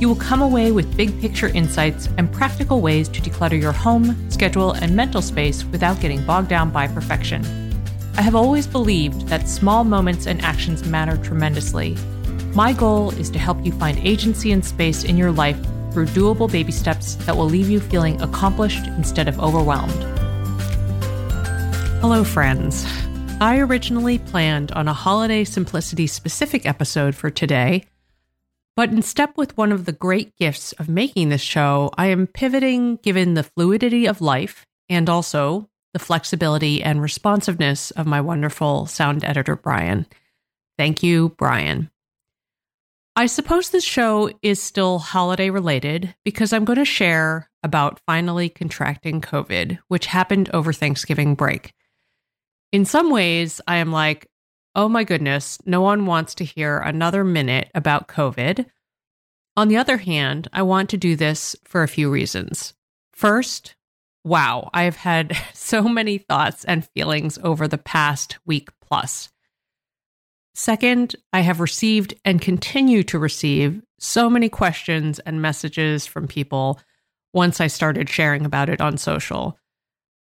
you will come away with big picture insights and practical ways to declutter your home, schedule, and mental space without getting bogged down by perfection. I have always believed that small moments and actions matter tremendously. My goal is to help you find agency and space in your life through doable baby steps that will leave you feeling accomplished instead of overwhelmed. Hello, friends. I originally planned on a holiday simplicity specific episode for today but in step with one of the great gifts of making this show, I am pivoting given the fluidity of life and also the flexibility and responsiveness of my wonderful sound editor, Brian. Thank you, Brian. I suppose this show is still holiday related because I'm going to share about finally contracting COVID, which happened over Thanksgiving break. In some ways, I am like, oh my goodness, no one wants to hear another minute about COVID. On the other hand, I want to do this for a few reasons. First, wow, I have had so many thoughts and feelings over the past week plus. Second, I have received and continue to receive so many questions and messages from people once I started sharing about it on social.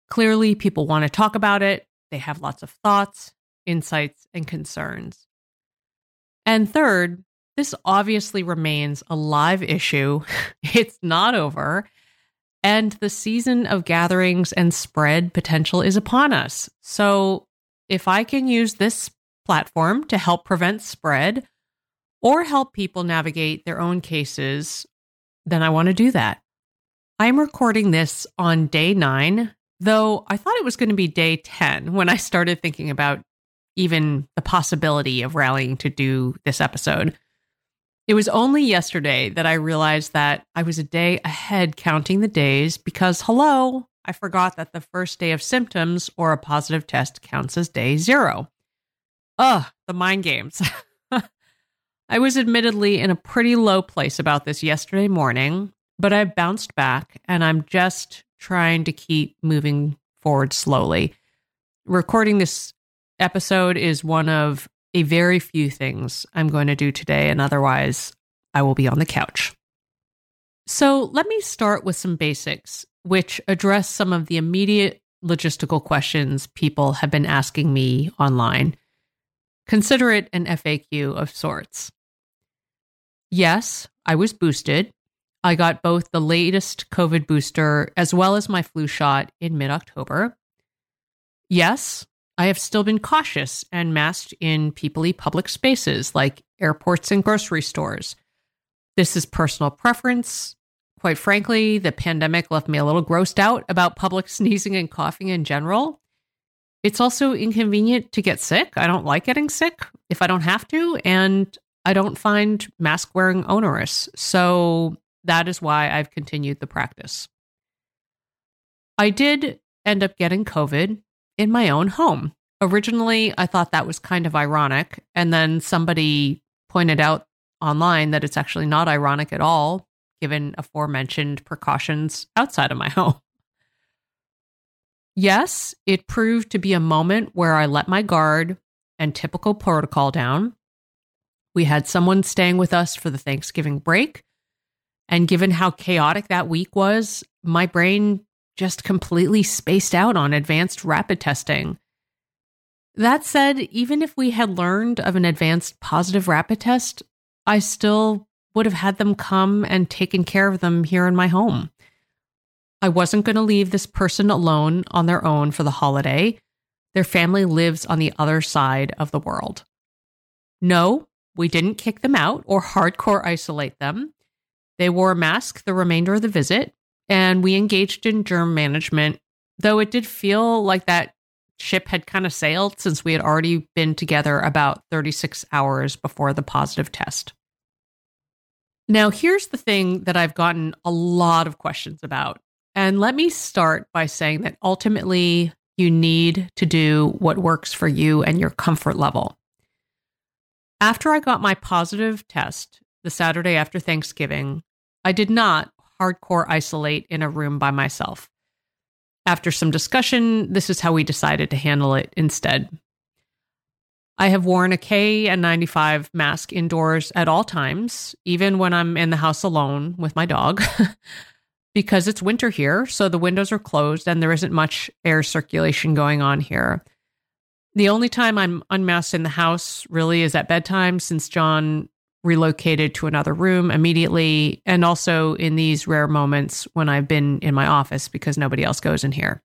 Clearly, people want to talk about it, they have lots of thoughts, insights, and concerns. And third, this obviously remains a live issue. it's not over. And the season of gatherings and spread potential is upon us. So, if I can use this platform to help prevent spread or help people navigate their own cases, then I want to do that. I'm recording this on day nine, though I thought it was going to be day 10 when I started thinking about even the possibility of rallying to do this episode. It was only yesterday that I realized that I was a day ahead counting the days because, hello, I forgot that the first day of symptoms or a positive test counts as day zero. Ugh, the mind games. I was admittedly in a pretty low place about this yesterday morning, but I bounced back and I'm just trying to keep moving forward slowly. Recording this episode is one of a very few things I'm going to do today, and otherwise, I will be on the couch. So, let me start with some basics, which address some of the immediate logistical questions people have been asking me online. Consider it an FAQ of sorts. Yes, I was boosted. I got both the latest COVID booster as well as my flu shot in mid October. Yes, I have still been cautious and masked in peoply public spaces like airports and grocery stores. This is personal preference. Quite frankly, the pandemic left me a little grossed out about public sneezing and coughing in general. It's also inconvenient to get sick. I don't like getting sick if I don't have to, and I don't find mask wearing onerous. So that is why I've continued the practice. I did end up getting COVID in my own home. Originally, I thought that was kind of ironic. And then somebody pointed out online that it's actually not ironic at all, given aforementioned precautions outside of my home. Yes, it proved to be a moment where I let my guard and typical protocol down. We had someone staying with us for the Thanksgiving break. And given how chaotic that week was, my brain just completely spaced out on advanced rapid testing. That said, even if we had learned of an advanced positive rapid test, I still would have had them come and taken care of them here in my home. I wasn't going to leave this person alone on their own for the holiday. Their family lives on the other side of the world. No, we didn't kick them out or hardcore isolate them. They wore a mask the remainder of the visit, and we engaged in germ management, though it did feel like that ship had kind of sailed since we had already been together about 36 hours before the positive test. Now, here's the thing that I've gotten a lot of questions about. And let me start by saying that ultimately, you need to do what works for you and your comfort level. After I got my positive test the Saturday after Thanksgiving, I did not hardcore isolate in a room by myself. After some discussion, this is how we decided to handle it instead. I have worn a KN95 mask indoors at all times, even when I'm in the house alone with my dog, because it's winter here, so the windows are closed and there isn't much air circulation going on here. The only time I'm unmasked in the house really is at bedtime, since John relocated to another room immediately, and also in these rare moments when I've been in my office because nobody else goes in here.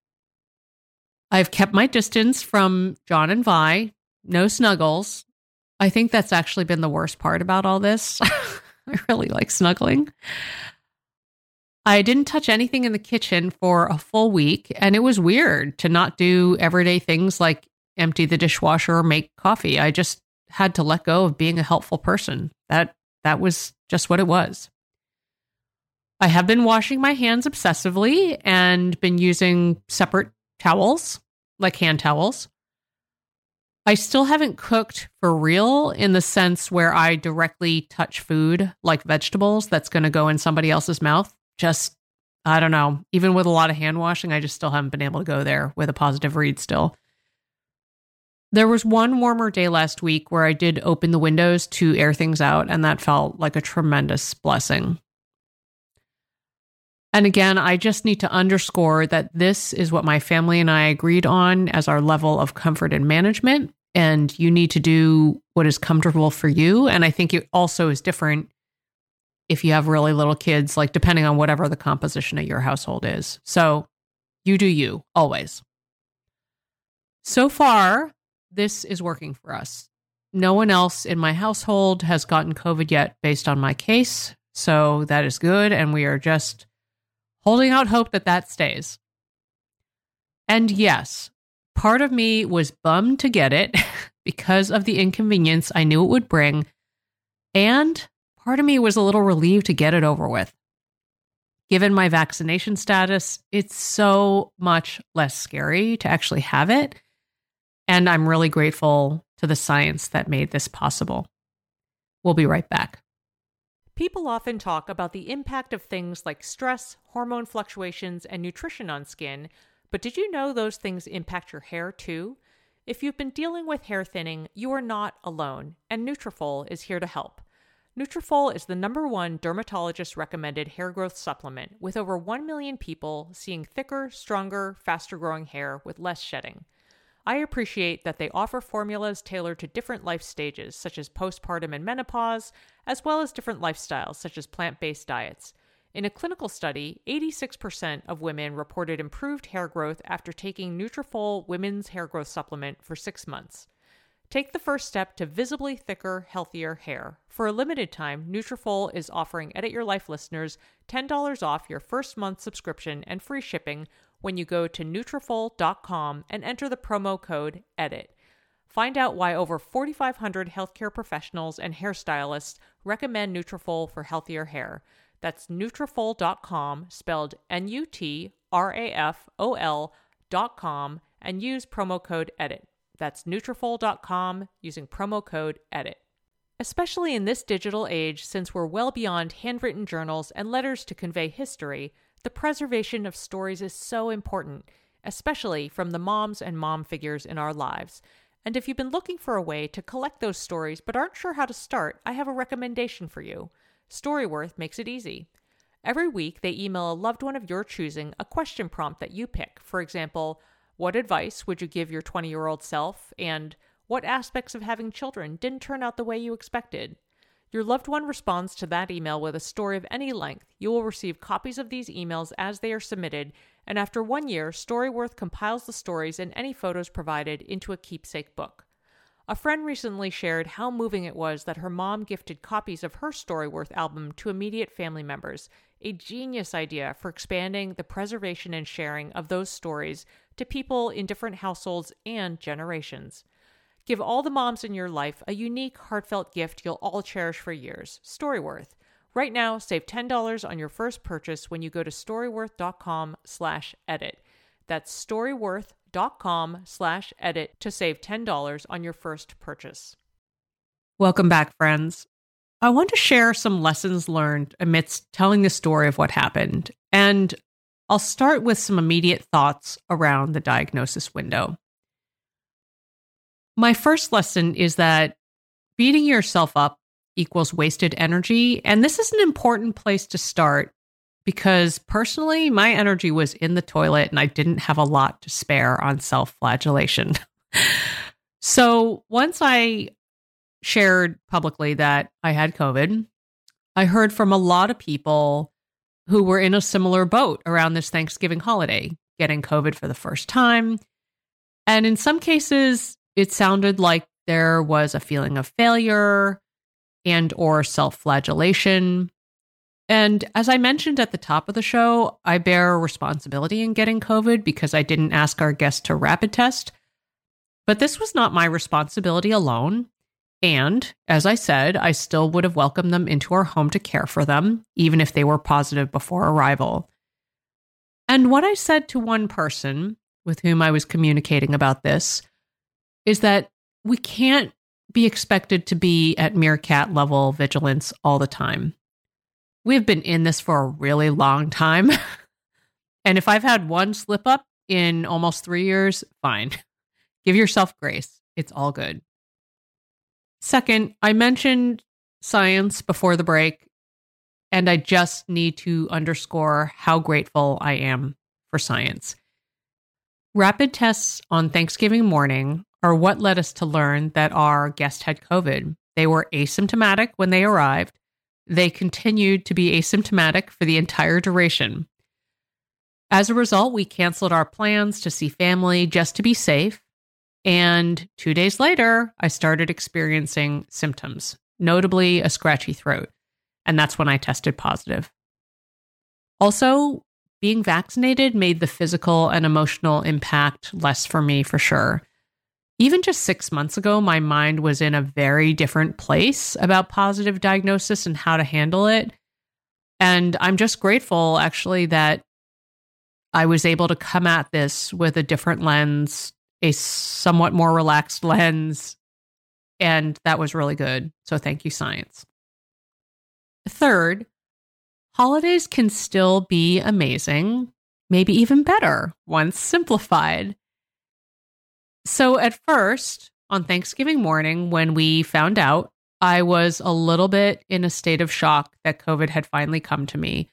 I've kept my distance from John and Vi, no snuggles. I think that's actually been the worst part about all this. I really like snuggling. I didn't touch anything in the kitchen for a full week, and it was weird to not do everyday things like empty the dishwasher or make coffee. I just had to let go of being a helpful person. That that was just what it was. I have been washing my hands obsessively and been using separate towels, like hand towels. I still haven't cooked for real in the sense where I directly touch food like vegetables that's going to go in somebody else's mouth. Just, I don't know. Even with a lot of hand washing, I just still haven't been able to go there with a positive read still. There was one warmer day last week where I did open the windows to air things out, and that felt like a tremendous blessing. And again, I just need to underscore that this is what my family and I agreed on as our level of comfort and management. And you need to do what is comfortable for you. And I think it also is different if you have really little kids, like depending on whatever the composition of your household is. So you do you always. So far, this is working for us. No one else in my household has gotten COVID yet based on my case. So that is good. And we are just holding out hope that that stays. And yes, part of me was bummed to get it because of the inconvenience I knew it would bring. And part of me was a little relieved to get it over with. Given my vaccination status, it's so much less scary to actually have it and I'm really grateful to the science that made this possible. We'll be right back. People often talk about the impact of things like stress, hormone fluctuations, and nutrition on skin, but did you know those things impact your hair too? If you've been dealing with hair thinning, you are not alone, and Nutrafol is here to help. Nutrafol is the number one dermatologist recommended hair growth supplement, with over 1 million people seeing thicker, stronger, faster growing hair with less shedding. I appreciate that they offer formulas tailored to different life stages, such as postpartum and menopause, as well as different lifestyles, such as plant based diets. In a clinical study, 86% of women reported improved hair growth after taking Nutrafol Women's Hair Growth Supplement for six months. Take the first step to visibly thicker, healthier hair. For a limited time, Nutrafol is offering Edit Your Life listeners $10 off your first month subscription and free shipping when you go to Nutrafol.com and enter the promo code EDIT. Find out why over 4,500 healthcare professionals and hairstylists recommend Nutrafol for healthier hair. That's Nutrafol.com, spelled N-U-T-R-A-F-O-L dot com, and use promo code EDIT. That's Nutrafol.com using promo code EDIT. Especially in this digital age, since we're well beyond handwritten journals and letters to convey history, the preservation of stories is so important, especially from the moms and mom figures in our lives. And if you've been looking for a way to collect those stories but aren't sure how to start, I have a recommendation for you. Storyworth makes it easy. Every week, they email a loved one of your choosing a question prompt that you pick. For example, what advice would you give your 20 year old self? And what aspects of having children didn't turn out the way you expected? Your loved one responds to that email with a story of any length. You will receive copies of these emails as they are submitted, and after one year, Storyworth compiles the stories and any photos provided into a keepsake book. A friend recently shared how moving it was that her mom gifted copies of her Storyworth album to immediate family members, a genius idea for expanding the preservation and sharing of those stories to people in different households and generations. Give all the moms in your life a unique, heartfelt gift you'll all cherish for years. Storyworth. Right now, save $10 on your first purchase when you go to storyworth.com slash edit. That's storyworth.com slash edit to save $10 on your first purchase. Welcome back, friends. I want to share some lessons learned amidst telling the story of what happened. And I'll start with some immediate thoughts around the diagnosis window. My first lesson is that beating yourself up equals wasted energy. And this is an important place to start because personally, my energy was in the toilet and I didn't have a lot to spare on self flagellation. so once I shared publicly that I had COVID, I heard from a lot of people who were in a similar boat around this Thanksgiving holiday, getting COVID for the first time. And in some cases, it sounded like there was a feeling of failure and or self-flagellation. And as I mentioned at the top of the show, I bear responsibility in getting COVID because I didn't ask our guests to rapid test. But this was not my responsibility alone. And as I said, I still would have welcomed them into our home to care for them, even if they were positive before arrival. And what I said to one person with whom I was communicating about this is that we can't be expected to be at meerkat level vigilance all the time. We've been in this for a really long time. and if I've had one slip up in almost three years, fine. Give yourself grace. It's all good. Second, I mentioned science before the break, and I just need to underscore how grateful I am for science. Rapid tests on Thanksgiving morning are what led us to learn that our guest had COVID. They were asymptomatic when they arrived. They continued to be asymptomatic for the entire duration. As a result, we canceled our plans to see family just to be safe. And two days later, I started experiencing symptoms, notably a scratchy throat. And that's when I tested positive. Also, being vaccinated made the physical and emotional impact less for me for sure even just six months ago, my mind was in a very different place about positive diagnosis and how to handle it. And I'm just grateful, actually, that I was able to come at this with a different lens, a somewhat more relaxed lens. And that was really good. So thank you, science. Third, holidays can still be amazing, maybe even better once simplified. So at first, on Thanksgiving morning, when we found out, I was a little bit in a state of shock that COVID had finally come to me.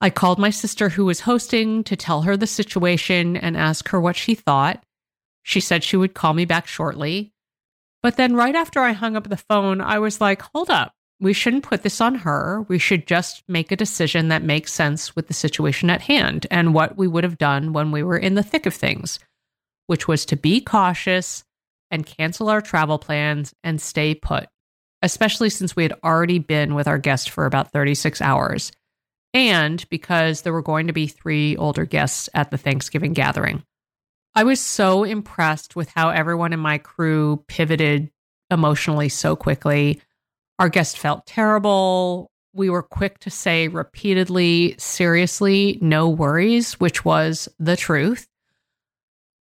I called my sister who was hosting to tell her the situation and ask her what she thought. She said she would call me back shortly. But then, right after I hung up the phone, I was like, hold up. We shouldn't put this on her. We should just make a decision that makes sense with the situation at hand and what we would have done when we were in the thick of things which was to be cautious and cancel our travel plans and stay put, especially since we had already been with our guest for about 36 hours, and because there were going to be three older guests at the Thanksgiving gathering. I was so impressed with how everyone in my crew pivoted emotionally so quickly. Our guest felt terrible. We were quick to say repeatedly, seriously, no worries, which was the truth.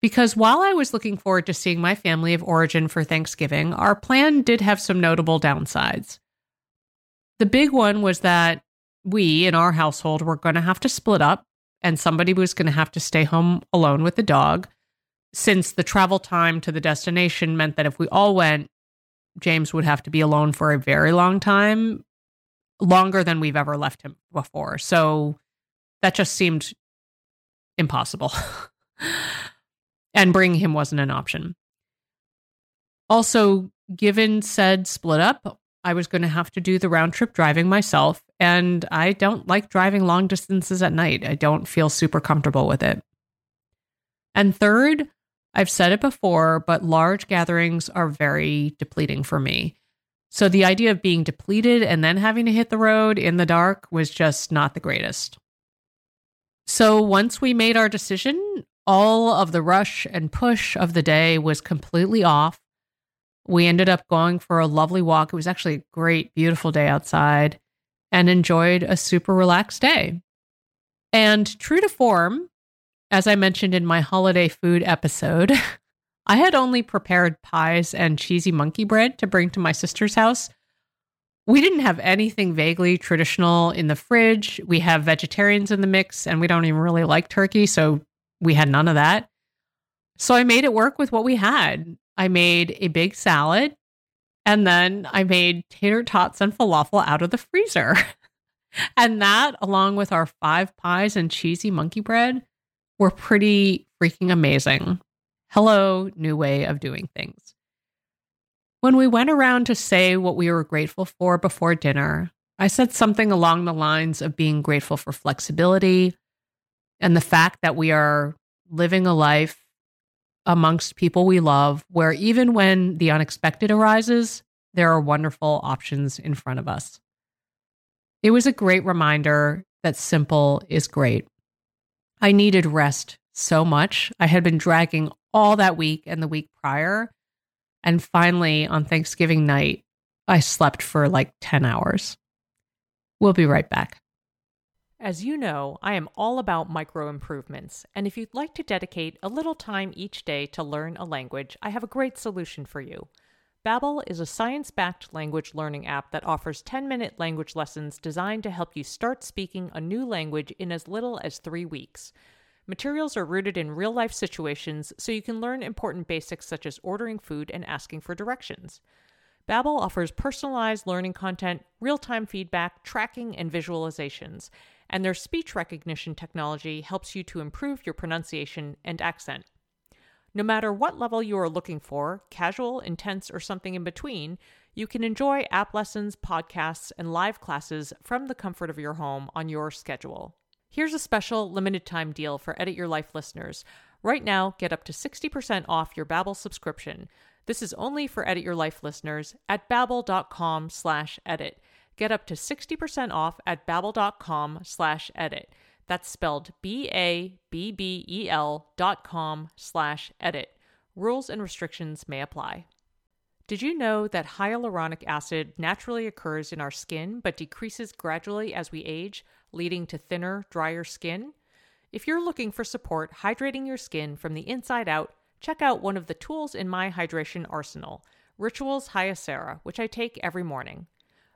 Because while I was looking forward to seeing my family of origin for Thanksgiving, our plan did have some notable downsides. The big one was that we in our household were going to have to split up and somebody was going to have to stay home alone with the dog. Since the travel time to the destination meant that if we all went, James would have to be alone for a very long time, longer than we've ever left him before. So that just seemed impossible. and bringing him wasn't an option. Also, given said split up, I was going to have to do the round trip driving myself. And I don't like driving long distances at night. I don't feel super comfortable with it. And third, I've said it before, but large gatherings are very depleting for me. So the idea of being depleted and then having to hit the road in the dark was just not the greatest. So once we made our decision, all of the rush and push of the day was completely off. We ended up going for a lovely walk. It was actually a great, beautiful day outside and enjoyed a super relaxed day. And true to form, as I mentioned in my holiday food episode, I had only prepared pies and cheesy monkey bread to bring to my sister's house. We didn't have anything vaguely traditional in the fridge. We have vegetarians in the mix, and we don't even really like turkey. So we had none of that. So I made it work with what we had. I made a big salad and then I made tater tots and falafel out of the freezer. and that, along with our five pies and cheesy monkey bread, were pretty freaking amazing. Hello, new way of doing things. When we went around to say what we were grateful for before dinner, I said something along the lines of being grateful for flexibility and the fact that we are living a life amongst people we love, where even when the unexpected arises, there are wonderful options in front of us. It was a great reminder that simple is great. I needed rest so much. I had been dragging all that week and the week prior. And finally, on Thanksgiving night, I slept for like 10 hours. We'll be right back. As you know, I am all about micro improvements, and if you'd like to dedicate a little time each day to learn a language, I have a great solution for you. Babbel is a science-backed language learning app that offers 10-minute language lessons designed to help you start speaking a new language in as little as 3 weeks. Materials are rooted in real-life situations so you can learn important basics such as ordering food and asking for directions. Babbel offers personalized learning content, real-time feedback, tracking, and visualizations and their speech recognition technology helps you to improve your pronunciation and accent. No matter what level you are looking for, casual, intense, or something in between, you can enjoy app lessons, podcasts, and live classes from the comfort of your home on your schedule. Here's a special limited time deal for Edit Your Life listeners. Right now, get up to 60% off your Babbel subscription. This is only for Edit Your Life listeners at babbel.com slash edit. Get up to 60% off at babbel.com slash edit. That's spelled B-A-B-B-E-L dot com slash edit. Rules and restrictions may apply. Did you know that hyaluronic acid naturally occurs in our skin but decreases gradually as we age, leading to thinner, drier skin? If you're looking for support hydrating your skin from the inside out, check out one of the tools in my hydration arsenal, Rituals Hyacera, which I take every morning.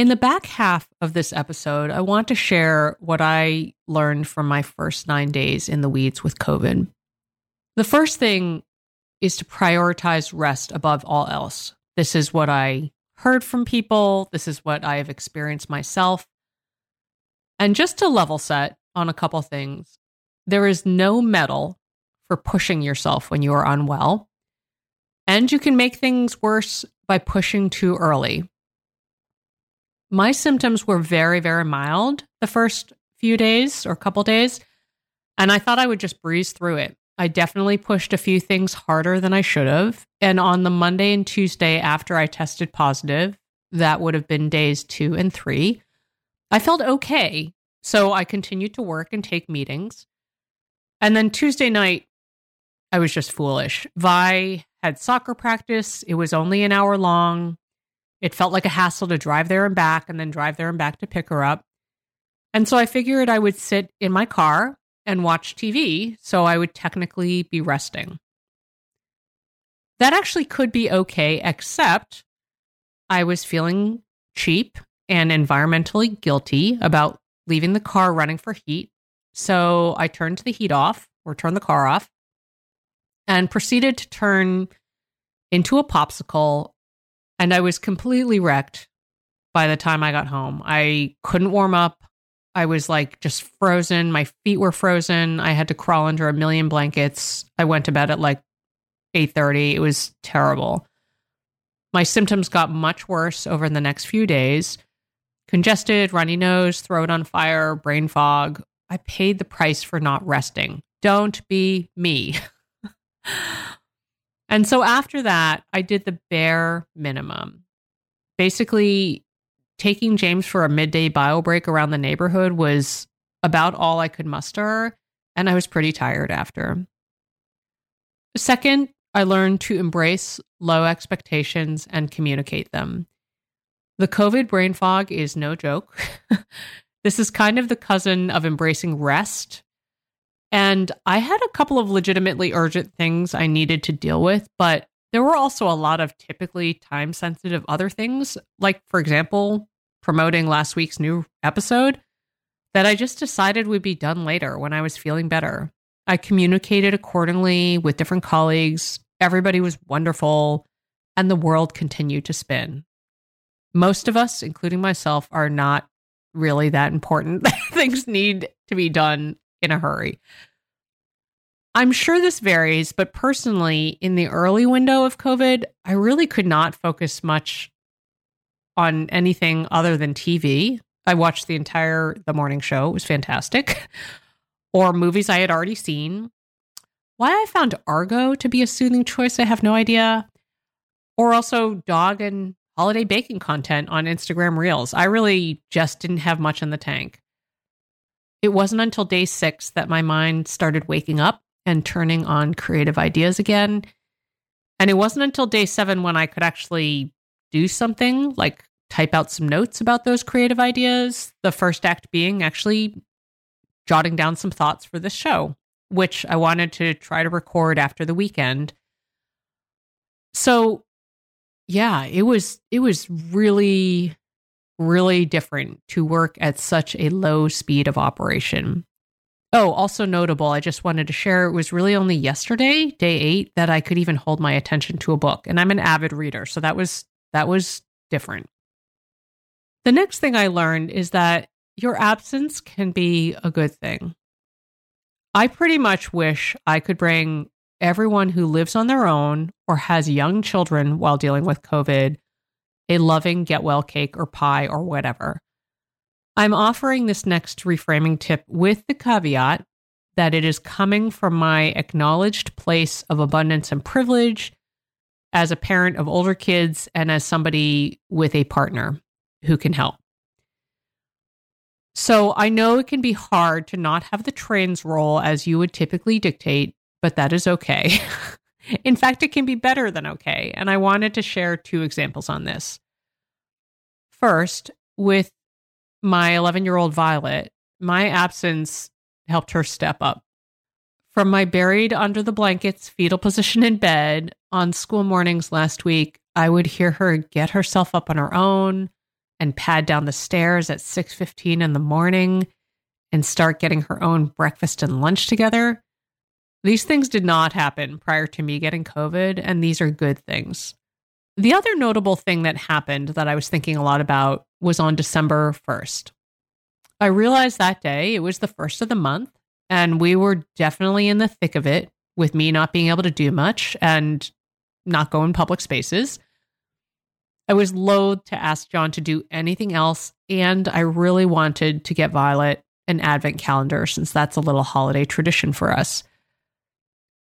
In the back half of this episode, I want to share what I learned from my first nine days in the weeds with COVID. The first thing is to prioritize rest above all else. This is what I heard from people, this is what I have experienced myself. And just to level set on a couple things, there is no medal for pushing yourself when you are unwell. And you can make things worse by pushing too early. My symptoms were very, very mild the first few days or couple days, and I thought I would just breeze through it. I definitely pushed a few things harder than I should have. And on the Monday and Tuesday after I tested positive, that would have been days two and three, I felt okay. So I continued to work and take meetings. And then Tuesday night, I was just foolish. Vi had soccer practice. It was only an hour long. It felt like a hassle to drive there and back and then drive there and back to pick her up. And so I figured I would sit in my car and watch TV, so I would technically be resting. That actually could be okay, except I was feeling cheap and environmentally guilty about leaving the car running for heat. So I turned the heat off or turned the car off and proceeded to turn into a popsicle. And I was completely wrecked by the time I got home. I couldn't warm up. I was like just frozen. My feet were frozen. I had to crawl under a million blankets. I went to bed at like 8:30. It was terrible. My symptoms got much worse over the next few days. Congested, runny nose, throat on fire, brain fog. I paid the price for not resting. Don't be me. and so after that, I did the bare minimum. Basically, taking James for a midday bio break around the neighborhood was about all I could muster, and I was pretty tired after. Second, I learned to embrace low expectations and communicate them. The COVID brain fog is no joke. this is kind of the cousin of embracing rest. And I had a couple of legitimately urgent things I needed to deal with, but there were also a lot of typically time sensitive other things, like, for example, promoting last week's new episode that I just decided would be done later when I was feeling better. I communicated accordingly with different colleagues. Everybody was wonderful, and the world continued to spin. Most of us, including myself, are not really that important. Things need to be done in a hurry. I'm sure this varies, but personally, in the early window of COVID, I really could not focus much on anything other than TV. I watched the entire The Morning Show. It was fantastic. or movies I had already seen. Why I found Argo to be a soothing choice, I have no idea. Or also dog and holiday baking content on Instagram Reels. I really just didn't have much in the tank. It wasn't until day six that my mind started waking up and turning on creative ideas again. And it wasn't until day seven when I could actually do something like type out some notes about those creative ideas. The first act being actually jotting down some thoughts for this show, which I wanted to try to record after the weekend. So, yeah, it was it was really really different to work at such a low speed of operation. Oh, also notable, I just wanted to share it was really only yesterday, day 8, that I could even hold my attention to a book. And I'm an avid reader, so that was that was different. The next thing I learned is that your absence can be a good thing. I pretty much wish I could bring everyone who lives on their own or has young children while dealing with COVID a loving get well cake or pie or whatever. I'm offering this next reframing tip with the caveat that it is coming from my acknowledged place of abundance and privilege as a parent of older kids and as somebody with a partner who can help. So I know it can be hard to not have the trains roll as you would typically dictate, but that is okay. In fact, it can be better than okay. And I wanted to share two examples on this. First, with my 11 year old Violet, my absence helped her step up. From my buried under the blankets fetal position in bed on school mornings last week, I would hear her get herself up on her own, and pad down the stairs at 6:15 in the morning and start getting her own breakfast and lunch together. These things did not happen prior to me getting COVID, and these are good things. The other notable thing that happened that I was thinking a lot about was on December 1st. I realized that day it was the first of the month, and we were definitely in the thick of it with me not being able to do much and not go in public spaces. I was loath to ask John to do anything else, and I really wanted to get Violet an advent calendar since that's a little holiday tradition for us.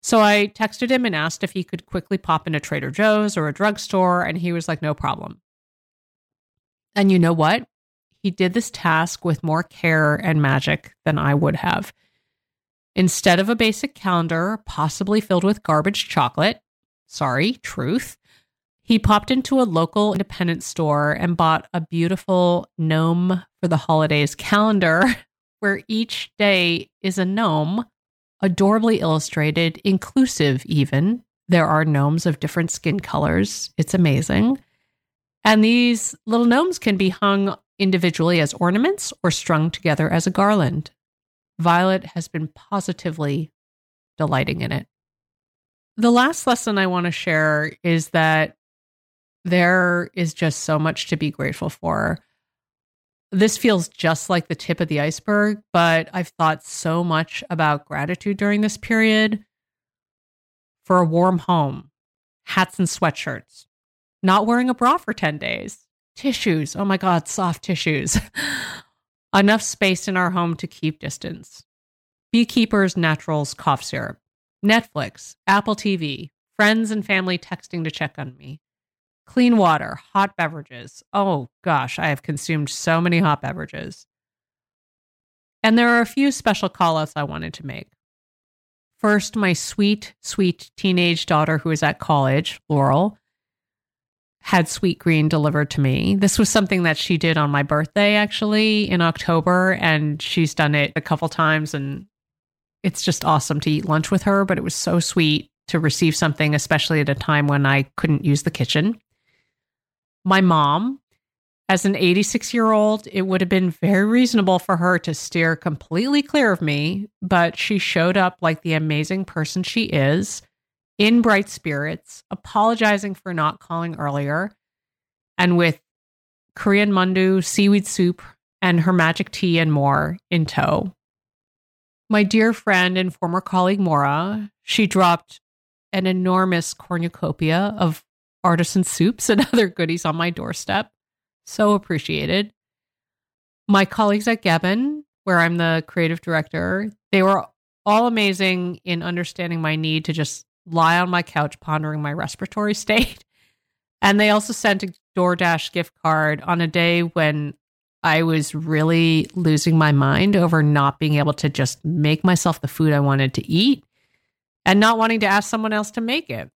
So I texted him and asked if he could quickly pop into Trader Joe's or a drugstore, and he was like, no problem. And you know what? He did this task with more care and magic than I would have. Instead of a basic calendar, possibly filled with garbage chocolate, sorry, truth, he popped into a local independent store and bought a beautiful gnome for the holidays calendar where each day is a gnome, adorably illustrated, inclusive even. There are gnomes of different skin colors. It's amazing. And these little gnomes can be hung individually as ornaments or strung together as a garland. Violet has been positively delighting in it. The last lesson I want to share is that there is just so much to be grateful for. This feels just like the tip of the iceberg, but I've thought so much about gratitude during this period for a warm home, hats and sweatshirts, not wearing a bra for 10 days, tissues. Oh my God, soft tissues. Enough space in our home to keep distance. Beekeeper's Naturals cough syrup. Netflix, Apple TV, friends and family texting to check on me. Clean water, hot beverages. Oh gosh, I have consumed so many hot beverages. And there are a few special callouts I wanted to make. First, my sweet, sweet teenage daughter who is at college, Laurel, had Sweetgreen delivered to me. This was something that she did on my birthday, actually, in October. And she's done it a couple times. And it's just awesome to eat lunch with her. But it was so sweet to receive something, especially at a time when I couldn't use the kitchen. My mom, as an 86 year old, it would have been very reasonable for her to steer completely clear of me. But she showed up like the amazing person she is in bright spirits, apologizing for not calling earlier, and with Korean mandu, seaweed soup, and her magic tea and more in tow. My dear friend and former colleague Mora, she dropped an enormous cornucopia of artisan soups and other goodies on my doorstep. So appreciated. My colleagues at Geben, where I'm the creative director, they were all amazing in understanding my need to just lie on my couch pondering my respiratory state. And they also sent a DoorDash gift card on a day when I was really losing my mind over not being able to just make myself the food I wanted to eat and not wanting to ask someone else to make it.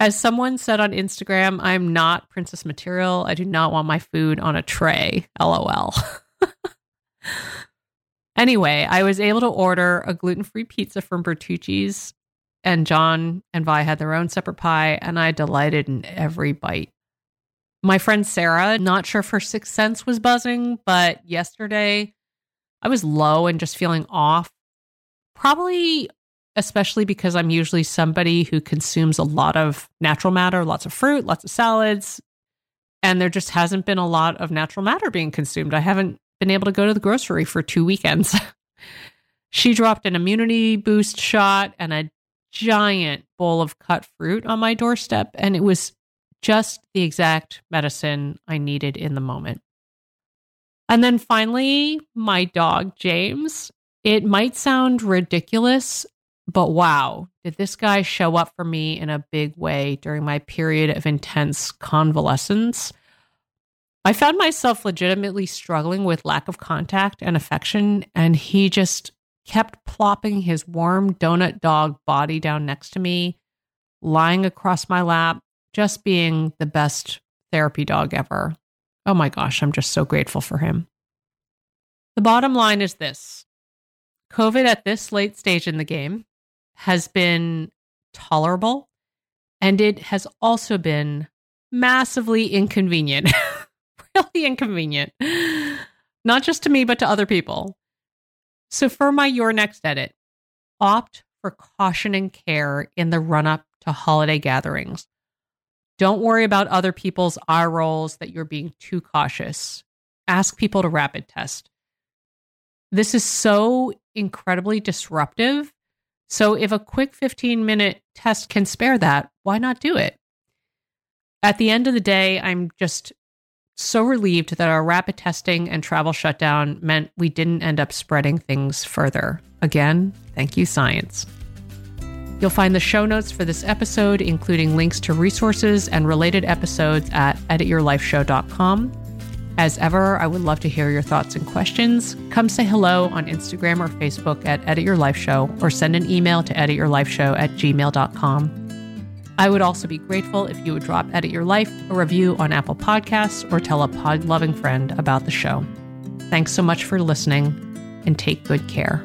As someone said on Instagram, I'm not princess material. I do not want my food on a tray. LOL. anyway, I was able to order a gluten free pizza from Bertucci's and John and Vi had their own separate pie, and I delighted in every bite. My friend Sarah, not sure if her sixth sense was buzzing, but yesterday I was low and just feeling off. Probably especially because I'm usually somebody who consumes a lot of natural matter, lots of fruit, lots of salads, and there just hasn't been a lot of natural matter being consumed. I haven't been able to go to the grocery for two weekends. she dropped an immunity boost shot and a giant bowl of cut fruit on my doorstep, and it was just the exact medicine I needed in the moment. And then finally, my dog, James. It might sound ridiculous, but wow, did this guy show up for me in a big way during my period of intense convalescence? I found myself legitimately struggling with lack of contact and affection, and he just kept plopping his warm donut dog body down next to me, lying across my lap, just being the best therapy dog ever. Oh my gosh, I'm just so grateful for him. The bottom line is this COVID at this late stage in the game has been tolerable and it has also been massively inconvenient. really inconvenient. Not just to me, but to other people. So for my Your Next Edit, opt for caution and care in the run up to holiday gatherings. Don't worry about other people's eye rolls that you're being too cautious. Ask people to rapid test. This is so incredibly disruptive. So if a quick 15 minute test can spare that, why not do it? At the end of the day, I'm just so relieved that our rapid testing and travel shutdown meant we didn't end up spreading things further. Again, thank you, science. You'll find the show notes for this episode, including links to resources and related episodes at edityourlifeshow.com. As ever, I would love to hear your thoughts and questions. Come say hello on Instagram or Facebook at Edit Your Life Show or send an email to edityourlifeshow at gmail.com. I would also be grateful if you would drop Edit Your Life a review on Apple Podcasts or tell a pod loving friend about the show. Thanks so much for listening and take good care.